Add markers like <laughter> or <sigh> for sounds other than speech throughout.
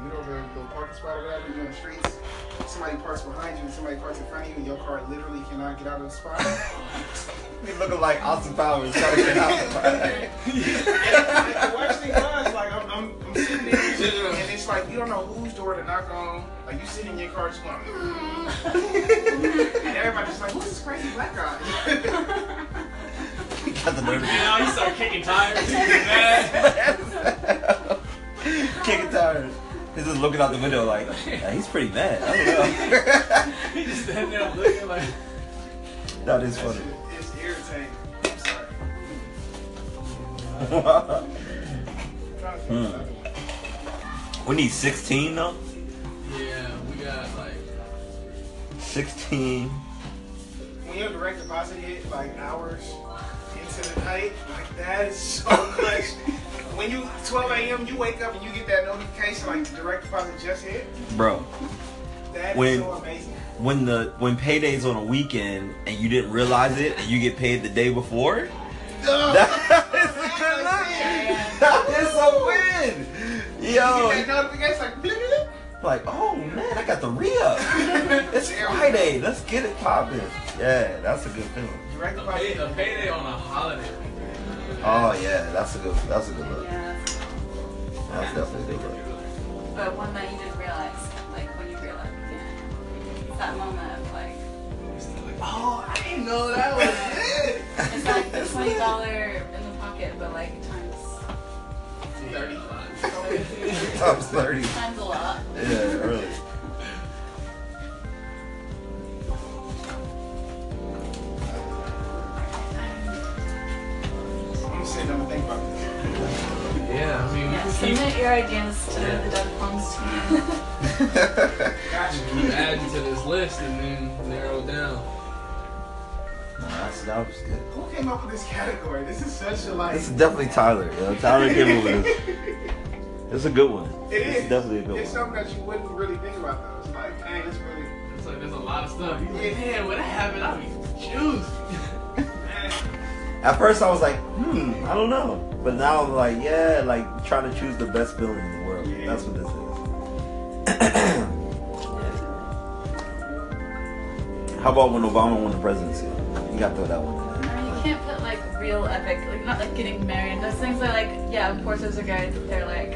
middle of the, the parking spot or whatever, you're on the streets, somebody parks behind you and somebody parks in front of you, and your car literally cannot get out of the spot. <laughs> He looking like Austin Powers trying to get out. <laughs> the worst thing was, like, I'm, I'm, I'm sitting there, and it's like, you don't know whose door to knock on. Like, you sitting in your car just going, <laughs> and everybody's like, who's this crazy black guy? Got the nerve. Now you start kicking tires. You get mad. Kicking tires. He's just looking out the window like, "Yeah, <laughs> he's pretty mad. I don't <laughs> He just standing there looking like. that is funny. It's irritating. I'm sorry. Hmm. I'm trying to think of another one. we need 16 though. Yeah, we got like. 16. when your direct deposit hit like hours into the night, like that is so <laughs> clutch. When you 12 a.m. you wake up and you get that notification like the direct deposit just hit. Bro, That is When- so amazing. when the when payday's on a weekend and you didn't realize it and you get paid the day before, <laughs> that is a good night. That <laughs> is a win. You get that Yo, notification like blip, blip. like, oh man, I got the re-up. <laughs> It's Friday. Let's get it popping. Yeah, that's a good feeling. direct A, pay, a payday on a holiday. Oh yeah, that's a good that's a good look. Yeah. That's definitely a good look. But one that you didn't realize, like when you realized you. It's that moment of like, Oh, I didn't know that was it. <laughs> it's like the twenty dollar in the pocket, but like times Thirty. <laughs> Times 30. times a lot. Yeah, early. I'm sitting down and think about this. Yeah, I mean, Yeah, we submit your ideas to Yeah. the Doug Plums team. Gotcha. keep adding to this list and then narrow down. Nah, that's, that was good. Who came up with this category? This is such a like. This is definitely Tyler. Yo. Tyler came up with this. <laughs> It's a good one. It It's is. definitely a good It's one. something that you wouldn't really think about though. It's like, dang, it's really. It's like there's a lot of stuff. You're like, man, when that happened, I be juiced. Man, At first, I was like, hmm, I don't know. But now I'm like, yeah, like trying to choose the best feeling in the world. Yeah. That's what this is. <coughs> How about when Obama won the presidency? You got to throw that one in there. You can't put like real epic, like not like getting married. Those things are like, yeah, of course those are good. They're like,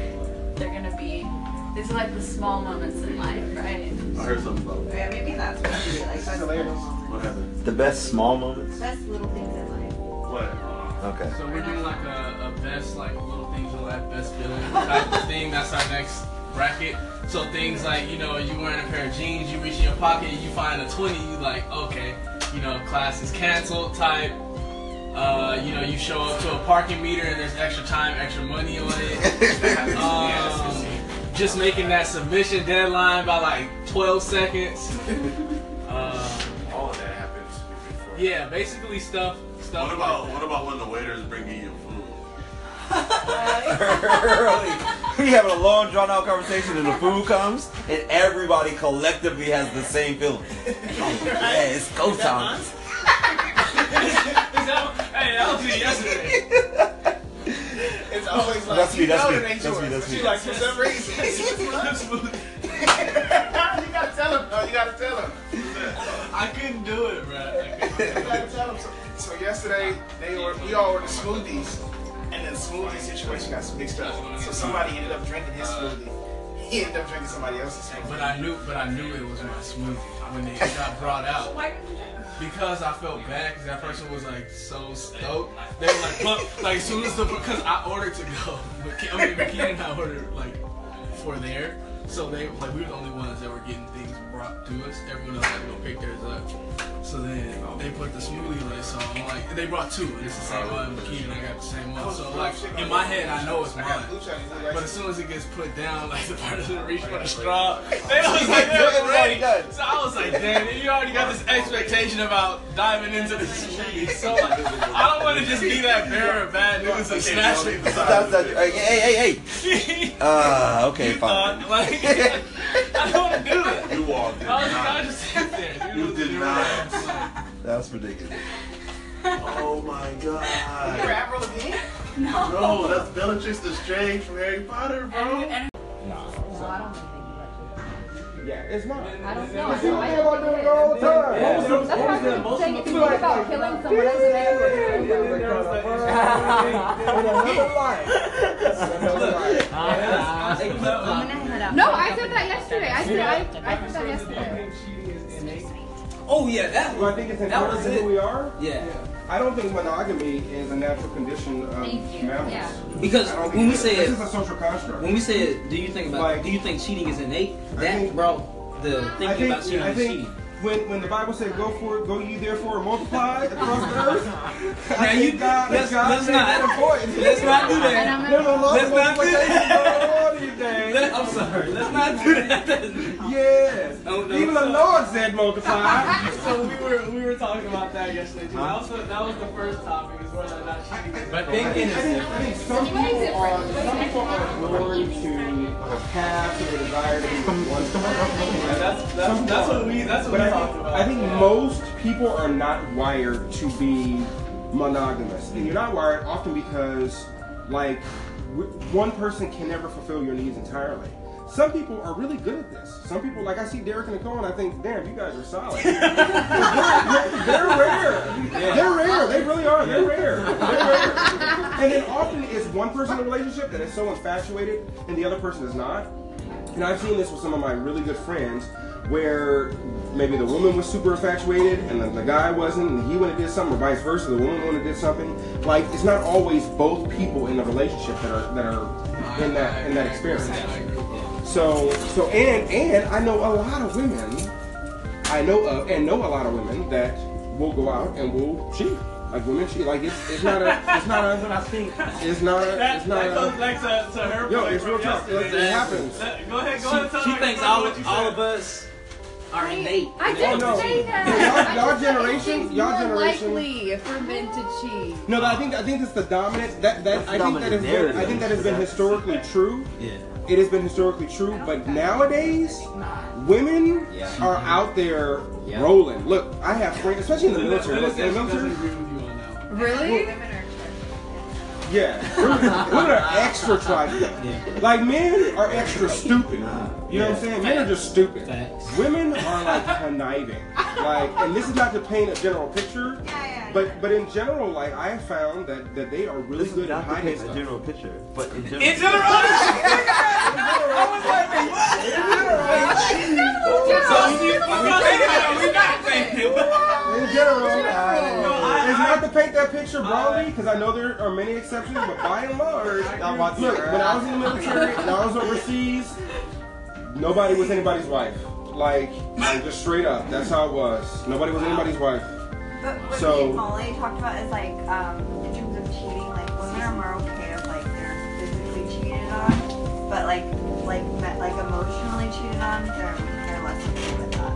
they're gonna be. These are like the small moments in life, right? I heard something about Yeah, maybe that's what I feel like. This is Best hilarious. moments. what happened. The best small moments? Best little things in life. What? Okay. So we're doing like a, a best like little things in life, best feeling type of thing. That's our next bracket. So things like you know you wearing a pair of jeans, you reach in your pocket, you find a twenty, you like okay, you know class is canceled type. Uh, you know you show up to a parking meter and there's extra time, extra money on it. <laughs> Um, just making that submission deadline by like 12 seconds. Uh, <laughs> All of that happens before. yeah, basically stuff. Stuff. What about like what about when the waiters bringing you food? <laughs> Early. We having a long, drawn out conversation, and the food comes, and everybody collectively has the same feeling. yeah, it's go time. <laughs> Is that, hey, that was me yesterday. It's always like, That's me, you that's me, it ain't that's me, yours. that's But me. you like, for some reason. <laughs> you gotta tell him, though. You gotta tell him. I couldn't do it, bro. Yesterday, they were, we all ordered smoothies, and the smoothie situation got mixed up. So somebody ended up drinking his smoothie. He ended up drinking somebody else's smoothie. But I knew, but I knew it was my smoothie when it got brought out. Why didn't you? Because I felt bad because that person was like so stoked. They were like, "Look, <laughs> like as soon as the because I ordered to go, McKe- I mean McKean and I ordered like for there, so they like we were the only ones that were getting things brought to us. Everyone else had to go pick theirs up. So then they put the smoothie list on. Like they brought two, and it's the same one. McKean and I got the same one. So like in my head, I know it's I got mine. blue check. He's like, But as soon as it gets put down, <laughs> like the person reach for the straw, they was <laughs> like, they're ready. So I was like, damn, you already got this expectation about diving into the smoothie. So like, I don't want to just be that bearer of bad news and snatch it. That's that, hey, hey, hey, hey. <laughs> Uh, okay, You thought, fine. like, I don't want to do that. You all did I was like, I not. just sit there. You did not. That's ridiculous. <laughs> Oh my You're god. Avril Lavigne? Bro, that's Bellatrix Lestrange from Harry Potter, bro. And, No, I don't think Yeah, it's not. I don't know. But I people don't think about doing it all the time. Yeah. What was That's what why was I'm saying if you think about killing someone doesn't you a And then there was in another life. Another life. I'm gonna head out. No, I said that yesterday. I said I, I said that yesterday. Oh yeah, that Do I think it's that inherent was it. who we are? Yeah. I don't think monogamy is a natural condition of mammals. Yeah. Because when we say it is. this is a social construct. when we said do you think about Like- do you think cheating is innate? I That think- brought the I thinking think, about cheating I is think cheating. when, when the Bible said, "Go for it, go ye therefore and multiply across the earth," <laughs> Now you think God, let's, God let's not that important. let's not do that. I'm There's a gonna, lot Let's not do that. Going on these days. Let, I'm sorry. Let's not do that. Yes. Oh, no. Even the Lord said multiply. <laughs> So we were we were talking about that yesterday too. That was the, that was the first topic is whether or not cheating. But I thinking think, I is I think some people are some people are born to have to the desire to be with one Yeah, that's that's, that's what we that's what But we I talked think, about. I think Yeah. most people are not wired to be monogamous. And you're not wired often because, like, w- one person can never fulfill your needs entirely. Some people are really good at this. Some people, like I see Derek and Nicole, and I think, damn, you guys are solid. they're, <laughs> they're rare. They're rare. They really are. They're rare. They're rare. And then often it's one person in a relationship that is so infatuated, and the other person is not. And I've seen this with some of my really good friends where maybe the woman was super infatuated and the, the guy wasn't, and he went and did something, or vice versa, the woman went and did something. Like it's not always both people in the relationship that are that are in that in that experience. So so and and I know a lot of women I know of and know a lot of women that will go out and will cheat. Like women cheat. Like it's it's not a it's not that's what a I think. it's not a that, it's not that goes a back to, to her Yo, point it's real talk. It, it happens. Let- Go ahead, go ahead. She, Tell she her thinks all what you all said. of us are innate. I Oh, didn't no. say that. Y'all- y'all I just said generation- it's y'all more generation- likely for men to cheat. No, I think I think it's the dominant that that That's I think that has been I think that has been historically true. Yeah. It has been historically true, but nowadays women Yeah. are mm-hmm. out there Yeah. rolling. Look, I have friends, especially in the military. Linda Look, in the said military, agree with you on that. one. Really? Women are yeah, women, women are extra trifling. Like men are extra stupid. You know what I'm saying? Men are just stupid. Facts. Women are like <laughs> conniving. Like, and this is not to paint a general picture, Yeah, yeah. but but in general, like I have found that that they are really This good at hiding paint a stuff. general picture, but in general. In general, so we, we painted it, we not painting it. In general, it's not to paint that picture broadly because I know there are many exceptions, but by and large, look, when I was in the military and I was overseas, nobody was anybody's wife. Like, like, just straight up, that's how it was. Nobody was anybody's wife. But what So- me Molly talked about is like, um, in terms of cheating, like women are more okay if like they're physically cheated on, but like like me- like emotionally cheated on, they're they're less okay with that.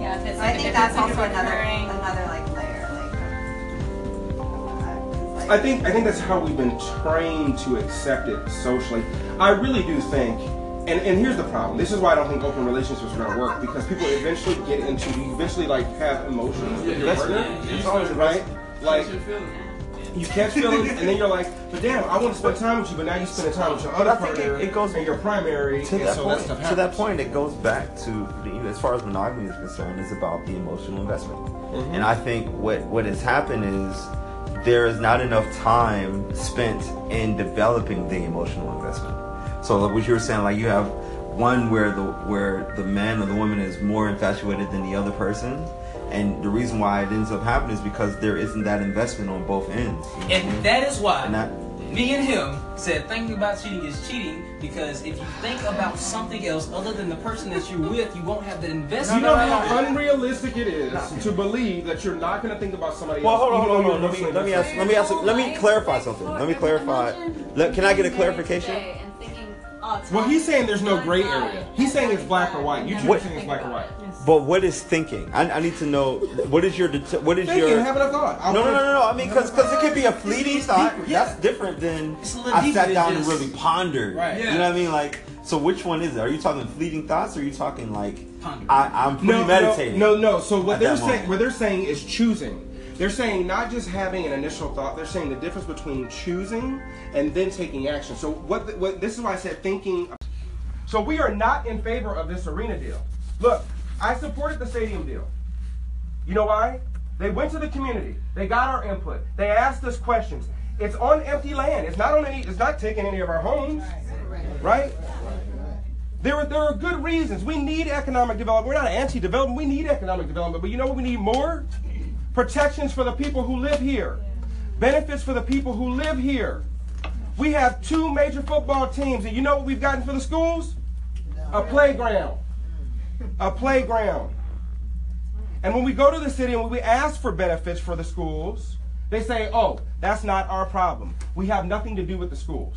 Yeah, if it's So like I a think that's also another recurring. another like layer, like. Of, of that, 'cause, like I think I think that's how we've been trained to accept it socially. I really do think, and, and here's the problem. This is why I don't think open relationships are gonna work because people eventually get into you eventually like have emotions with your partner, It's always right? Like Catch your feelings. you catch feelings, and then you're like, but damn, I want to spend time with you, but now you spend time with your other partner it- it goes- and your primary, to and that so point, that to that point, it goes back to the, as far as monogamy is concerned, it's about the emotional investment. Mm-hmm. And I think what what has happened is there is not enough time spent in developing the emotional investment. So like what you were saying, like you have one where the where the man or the woman is more infatuated than the other person. And the reason why it ends up happening is because there isn't that investment on both ends. you know what I mean? And that is why And that- me and him said thinking about cheating is cheating because if you think about something else other than the person that you're with, you won't have that investment. You know how unrealistic it is to believe that you're not going to think about somebody Well, else. hold on, hold on, hold on. Let me, let me ask. Let me ask. Let me clarify something. Let me clarify. Let, can I get a clarification? And thinking, Well, he's saying there's no gray area. He's saying it's black or white. You two are What- saying it's black or white. But what is thinking? I, I need to know. What is your? det- What is Thinking, your? having a thought. I No, no, no, no, no. I mean, because it could be a fleeting thought. yeah. That's different than It's a little I sat than down and really pondered. Right. You know what I mean? Like, so which one is it? Are you talking fleeting thoughts, or are you talking like Pondering. I, I'm No, premeditating? no, no, no. So what they're saying, what they're saying is choosing. They're saying not just having an initial thought. They're saying the difference between choosing and then taking action. So what? The, what this is why I said thinking. So we are not in favor of this arena deal. Look, I supported the stadium deal. You know why? They went to the community. They got our input. They asked us questions. It's on empty land. It's not on any. It's not taking any of our homes, right? There are, there are good reasons. We need economic development. We're not anti-development. We need economic development. But you know what we need more? Protections for the people who live here. Benefits for the people who live here. We have two major football teams, and you know what we've gotten for the schools? A playground. A playground. And when we go to the city and when we ask for benefits for the schools, they say, oh, that's not our problem. We have nothing to do with the schools.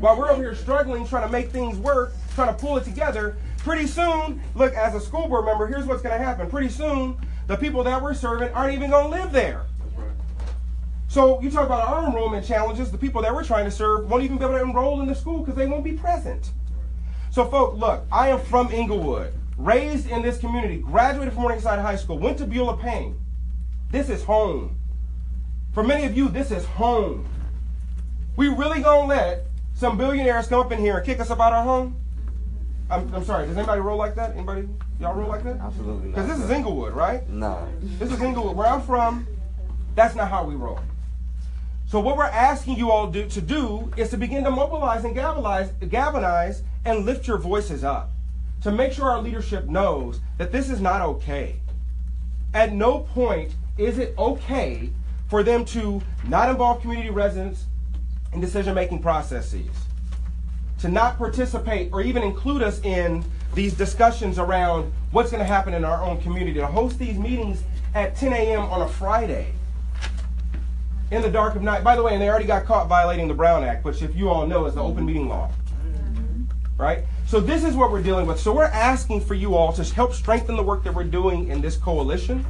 While we're over here struggling, trying to make things work, trying to pull it together, pretty soon, look, as a school board member, here's what's going to happen. Pretty soon, the people that we're serving aren't even going to live there. So you talk about our enrollment challenges, the people that we're trying to serve won't even be able to enroll in the school because they won't be present. So, folks, look, I am from Inglewood, raised in this community, graduated from Morningside High School, went to Beulah Payne. This is home. For many of you, this is home. We really gonna let some billionaires come up in here and kick us about our home? I'm, I'm sorry, does anybody roll like that? Anybody? Y'all roll like that? Absolutely. Because this is Inglewood, right? No. This is Inglewood. Where I'm from, that's not how we roll. So what we're asking you all do, to do is to begin to mobilize and galvanize, galvanize and lift your voices up. To make sure our leadership knows that this is not okay. At no point is it okay for them to not involve community residents in decision-making processes. To not participate or even include us in these discussions around what's going to happen in our own community. To host these meetings at 10 a.m. on a Friday in the dark of night. By the way, and they already got caught violating the Brown Act, which, if you all know, is the open meeting law. Right? So, this is what we're dealing with. So, we're asking for you all to help strengthen the work that we're doing in this coalition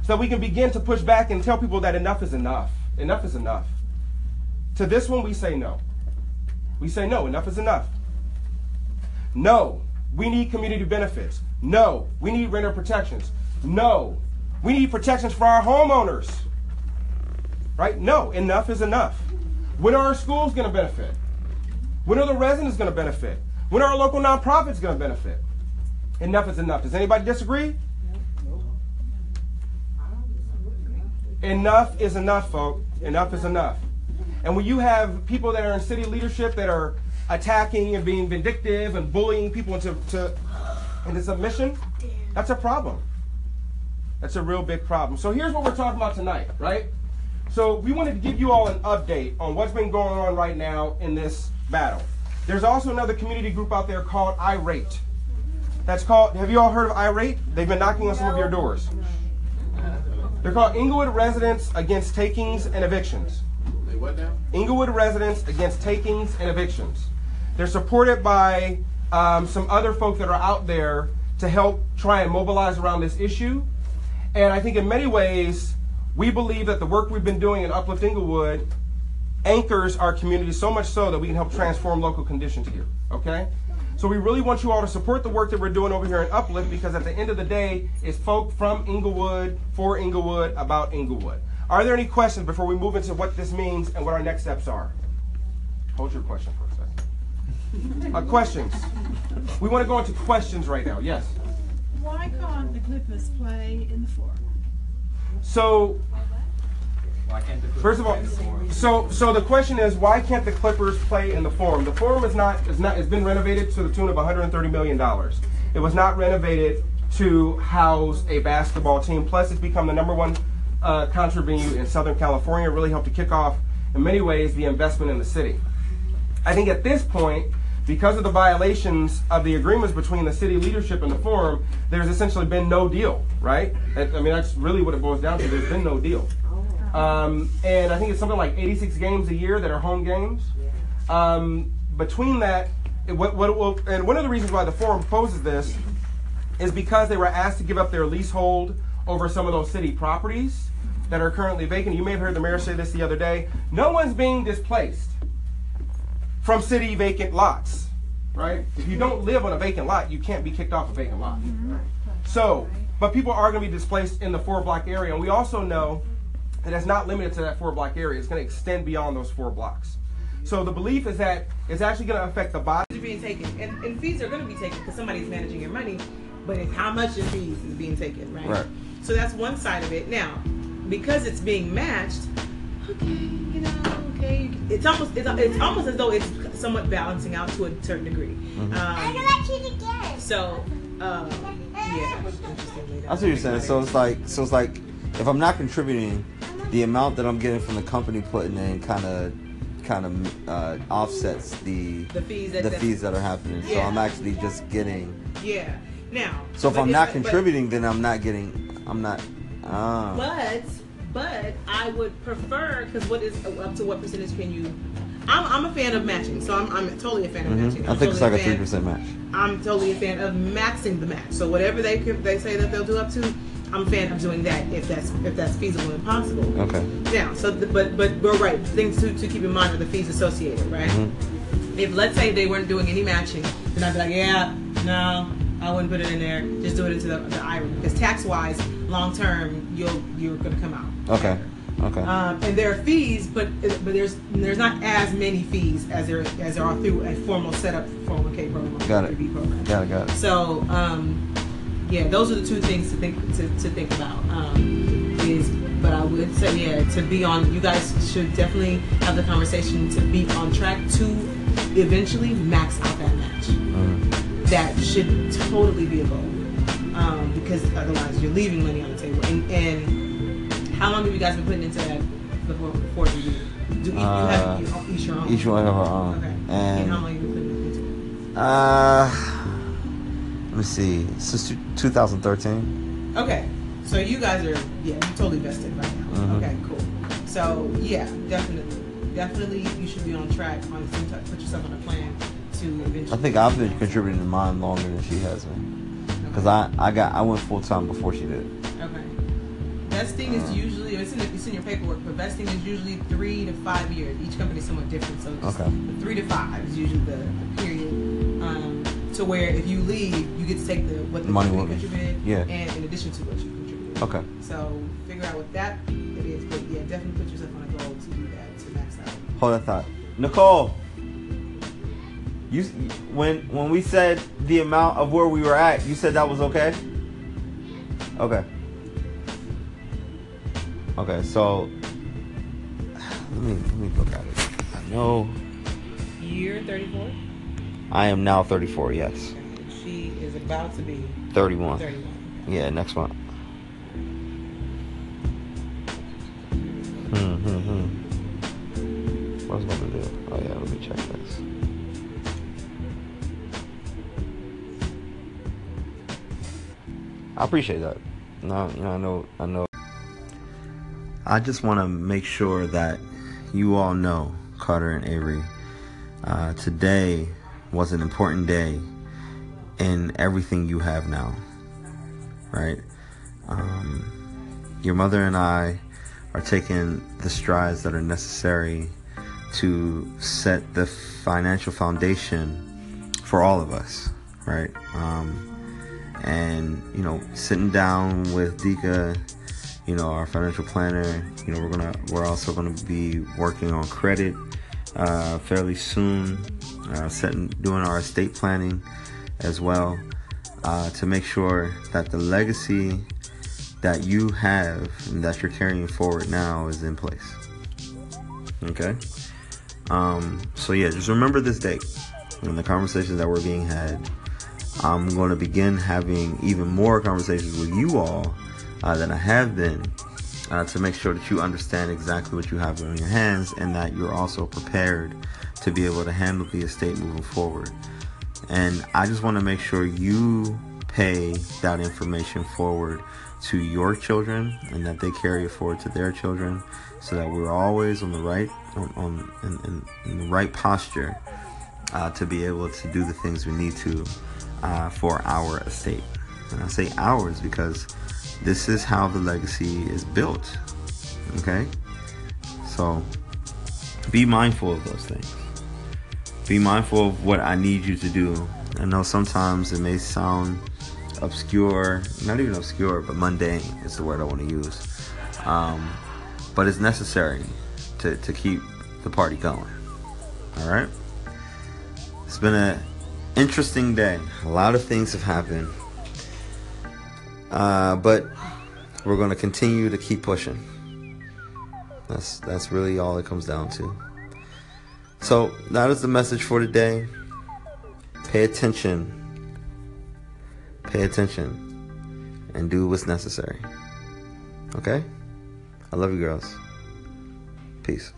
so that we can begin to push back and tell people that enough is enough. Enough is enough. To this one, we say no. We say no, enough is enough. No, we need community benefits. No, we need renter protections. No, we need protections for our homeowners. Right? No, enough is enough. When are our schools going to benefit? When are the residents going to benefit? When are our local nonprofits going to benefit? Enough is enough. Does anybody disagree? Enough is enough, folks. Enough is enough. And when you have people that are in city leadership that are attacking and being vindictive and bullying people into to, into submission, that's a problem. That's a real big problem. So here's what we're talking about tonight, right? So we wanted to give you all an update on what's been going on right now in this battle. There's also another community group out there called Irate. That's called, have you all heard of Irate? They've been knocking on some of your doors. They're called Inglewood Residents Against Takings and Evictions. They what now? Inglewood residents against takings and evictions. They're supported by um, some other folk that are out there to help try and mobilize around this issue. And I think in many ways, we believe that the work we've been doing in Uplift Inglewood anchors our community so much so that we can help transform local conditions here. Okay? So we really want you all to support the work that we're doing over here in Uplift because at the end of the day, it's folk from Inglewood for Inglewood about Inglewood. Are there any questions before we move into what this means and what our next steps are? Hold your question for a second. Uh, questions. We want to go into questions right now. Yes. Why can't the Clippers play in the forum? So Why can't First of all, so so the question is why can't the Clippers play in the Forum? The Forum is not is not has been renovated to the tune of 130 million dollars. It was not renovated to house a basketball team. Plus, it's become the number one uh, concert venue in Southern California. Really helped to kick off, in many ways, the investment in the city. I think at this point, because of the violations of the agreements between the city leadership and the forum, there's essentially been no deal, right? I mean, that's really what it boils down to. There's been no deal. Um, and I think it's something like 86 games a year that are home games. Um, between that, what, what will, and one of the reasons why the forum proposes this is because they were asked to give up their leasehold over some of those city properties that are currently vacant. You may have heard the mayor say this the other day. No one's being displaced from city vacant lots, right? If you don't live on a vacant lot, you can't be kicked off a vacant lot. So, but people are going to be displaced in the four block area. And we also know that it's not limited to that four block area. It's going to extend beyond those four blocks. So the belief is that it's actually going to affect the body. is being taken, and, and fees are going to be taken because somebody's managing your money, but it's how much in fees is being taken, right? Right. So that's one side of it. Now, because it's being matched, okay, you know, okay, it's almost it's, it's almost as though it's somewhat balancing out to a certain degree. Mhm. Um, so, um, yeah, interestingly, <laughs> That's what you're saying. So it's like, so it's like, if I'm not contributing, the amount that I'm getting from the company putting in kind of, kind of uh, offsets the The fees that- the that- fees that are happening. So I'm actually just getting. yeah. Now, So if I'm it's not but- contributing, then I'm not getting. I'm not. Ah. But but I would prefer because what is up to what percentage can you? I'm, I'm a fan of matching, so I'm, I'm totally a fan of Mhm. matching. I I'm think it's like a three percent match. I'm totally a fan of maxing the match. So whatever they can, they say that they'll do up to, I'm a fan of doing that if that's if that's feasible and possible. Okay. Now, so the, but but we're right. Things to, to keep in mind are the fees associated, right? Mm-hmm. If let's say they weren't doing any matching, then I'd be like, yeah, no, I wouldn't put it in there. Just do it into the, the IRA because tax wise, long term, you'll you're gonna come out. Okay. Okay. Um, and there are fees, but but there's there's not as many fees as there as there are through a formal setup 401k program. got it. 3B program. Got it. Got it. So um, yeah, those are the two things to think to, to think about. Um, is but I would say yeah to be on. You guys should definitely have the conversation to be on track to eventually max out that match. Mm-hmm. That should totally be a goal because otherwise you're leaving money on the table. And, and how long have you guys been putting into that before before you do? Do you, you have you, each your own? Uh, Each one have our own. Okay. And, how long have you been putting into it? uh, let me see. Since 2013. Okay. So you guys are yeah, totally vested right now. Mhm. Okay, cool. So yeah, definitely, definitely you should be on track on some type, put yourself on a plan to eventually. I think I've been contributing to mine longer than she has been. Cause I, I got I went full time before she did. Okay. Vesting is usually it's in it's in your paperwork, but vesting is usually three to five years. Each company is somewhat different, so Okay. three to five is usually the, the period. Um, to where if you leave, you get to take the what the Money company with me. contributed, Yeah. and in addition to what you contributed. Okay. So figure out what that it is, but yeah, definitely put yourself on a goal to do that to max out. Hold that thought. Nicole, you when when we said the amount of where we were at, you said that was okay. Okay. Okay, so let me let me look at it. I know Year thirty four. I am now 34. Yes, She is about to be 31. thirty one. Yeah, next month. Hmm, hmm, hmm. What was gonna do? Oh yeah, let me check this. I appreciate that. No, I know, I know. I just want to make sure that you all know, Carter and Avery, uh, today was an important day in everything you have now, right? Um, your mother and I are taking the strides that are necessary to set the financial foundation for all of us, right? Um, and you know, sitting down with Dika, you know, our financial planner, you know, we're gonna, we're also gonna be working on credit uh, fairly soon, uh, setting, doing our estate planning as well, uh, to make sure that the legacy that you have and that you're carrying forward now is in place. Okay. Um, so yeah, just remember this date and the conversations that were being had. I'm going to begin having even more conversations with you all uh, than I have been uh, to make sure that you understand exactly what you have in your hands and that you're also prepared to be able to handle the estate moving forward. And I just want to make sure you pay that information forward to your children and that they carry it forward to their children so that we're always on the right on, on in, in, in the right posture uh, to be able to do the things we need to uh, for our estate and i say ours because this is how the legacy is built okay so be mindful of those things be mindful of what i need you to do i know sometimes it may sound obscure, not even obscure, but mundane is the word I want to use. Um, but it's necessary to, to keep the party going. All right. It's been an interesting day. A lot of things have happened. Uh, but we're going to continue to keep pushing. That's that's really all it comes down to. So that is the message for today. Pay attention. Pay attention and do what's necessary. Okay? I love you girls. Peace.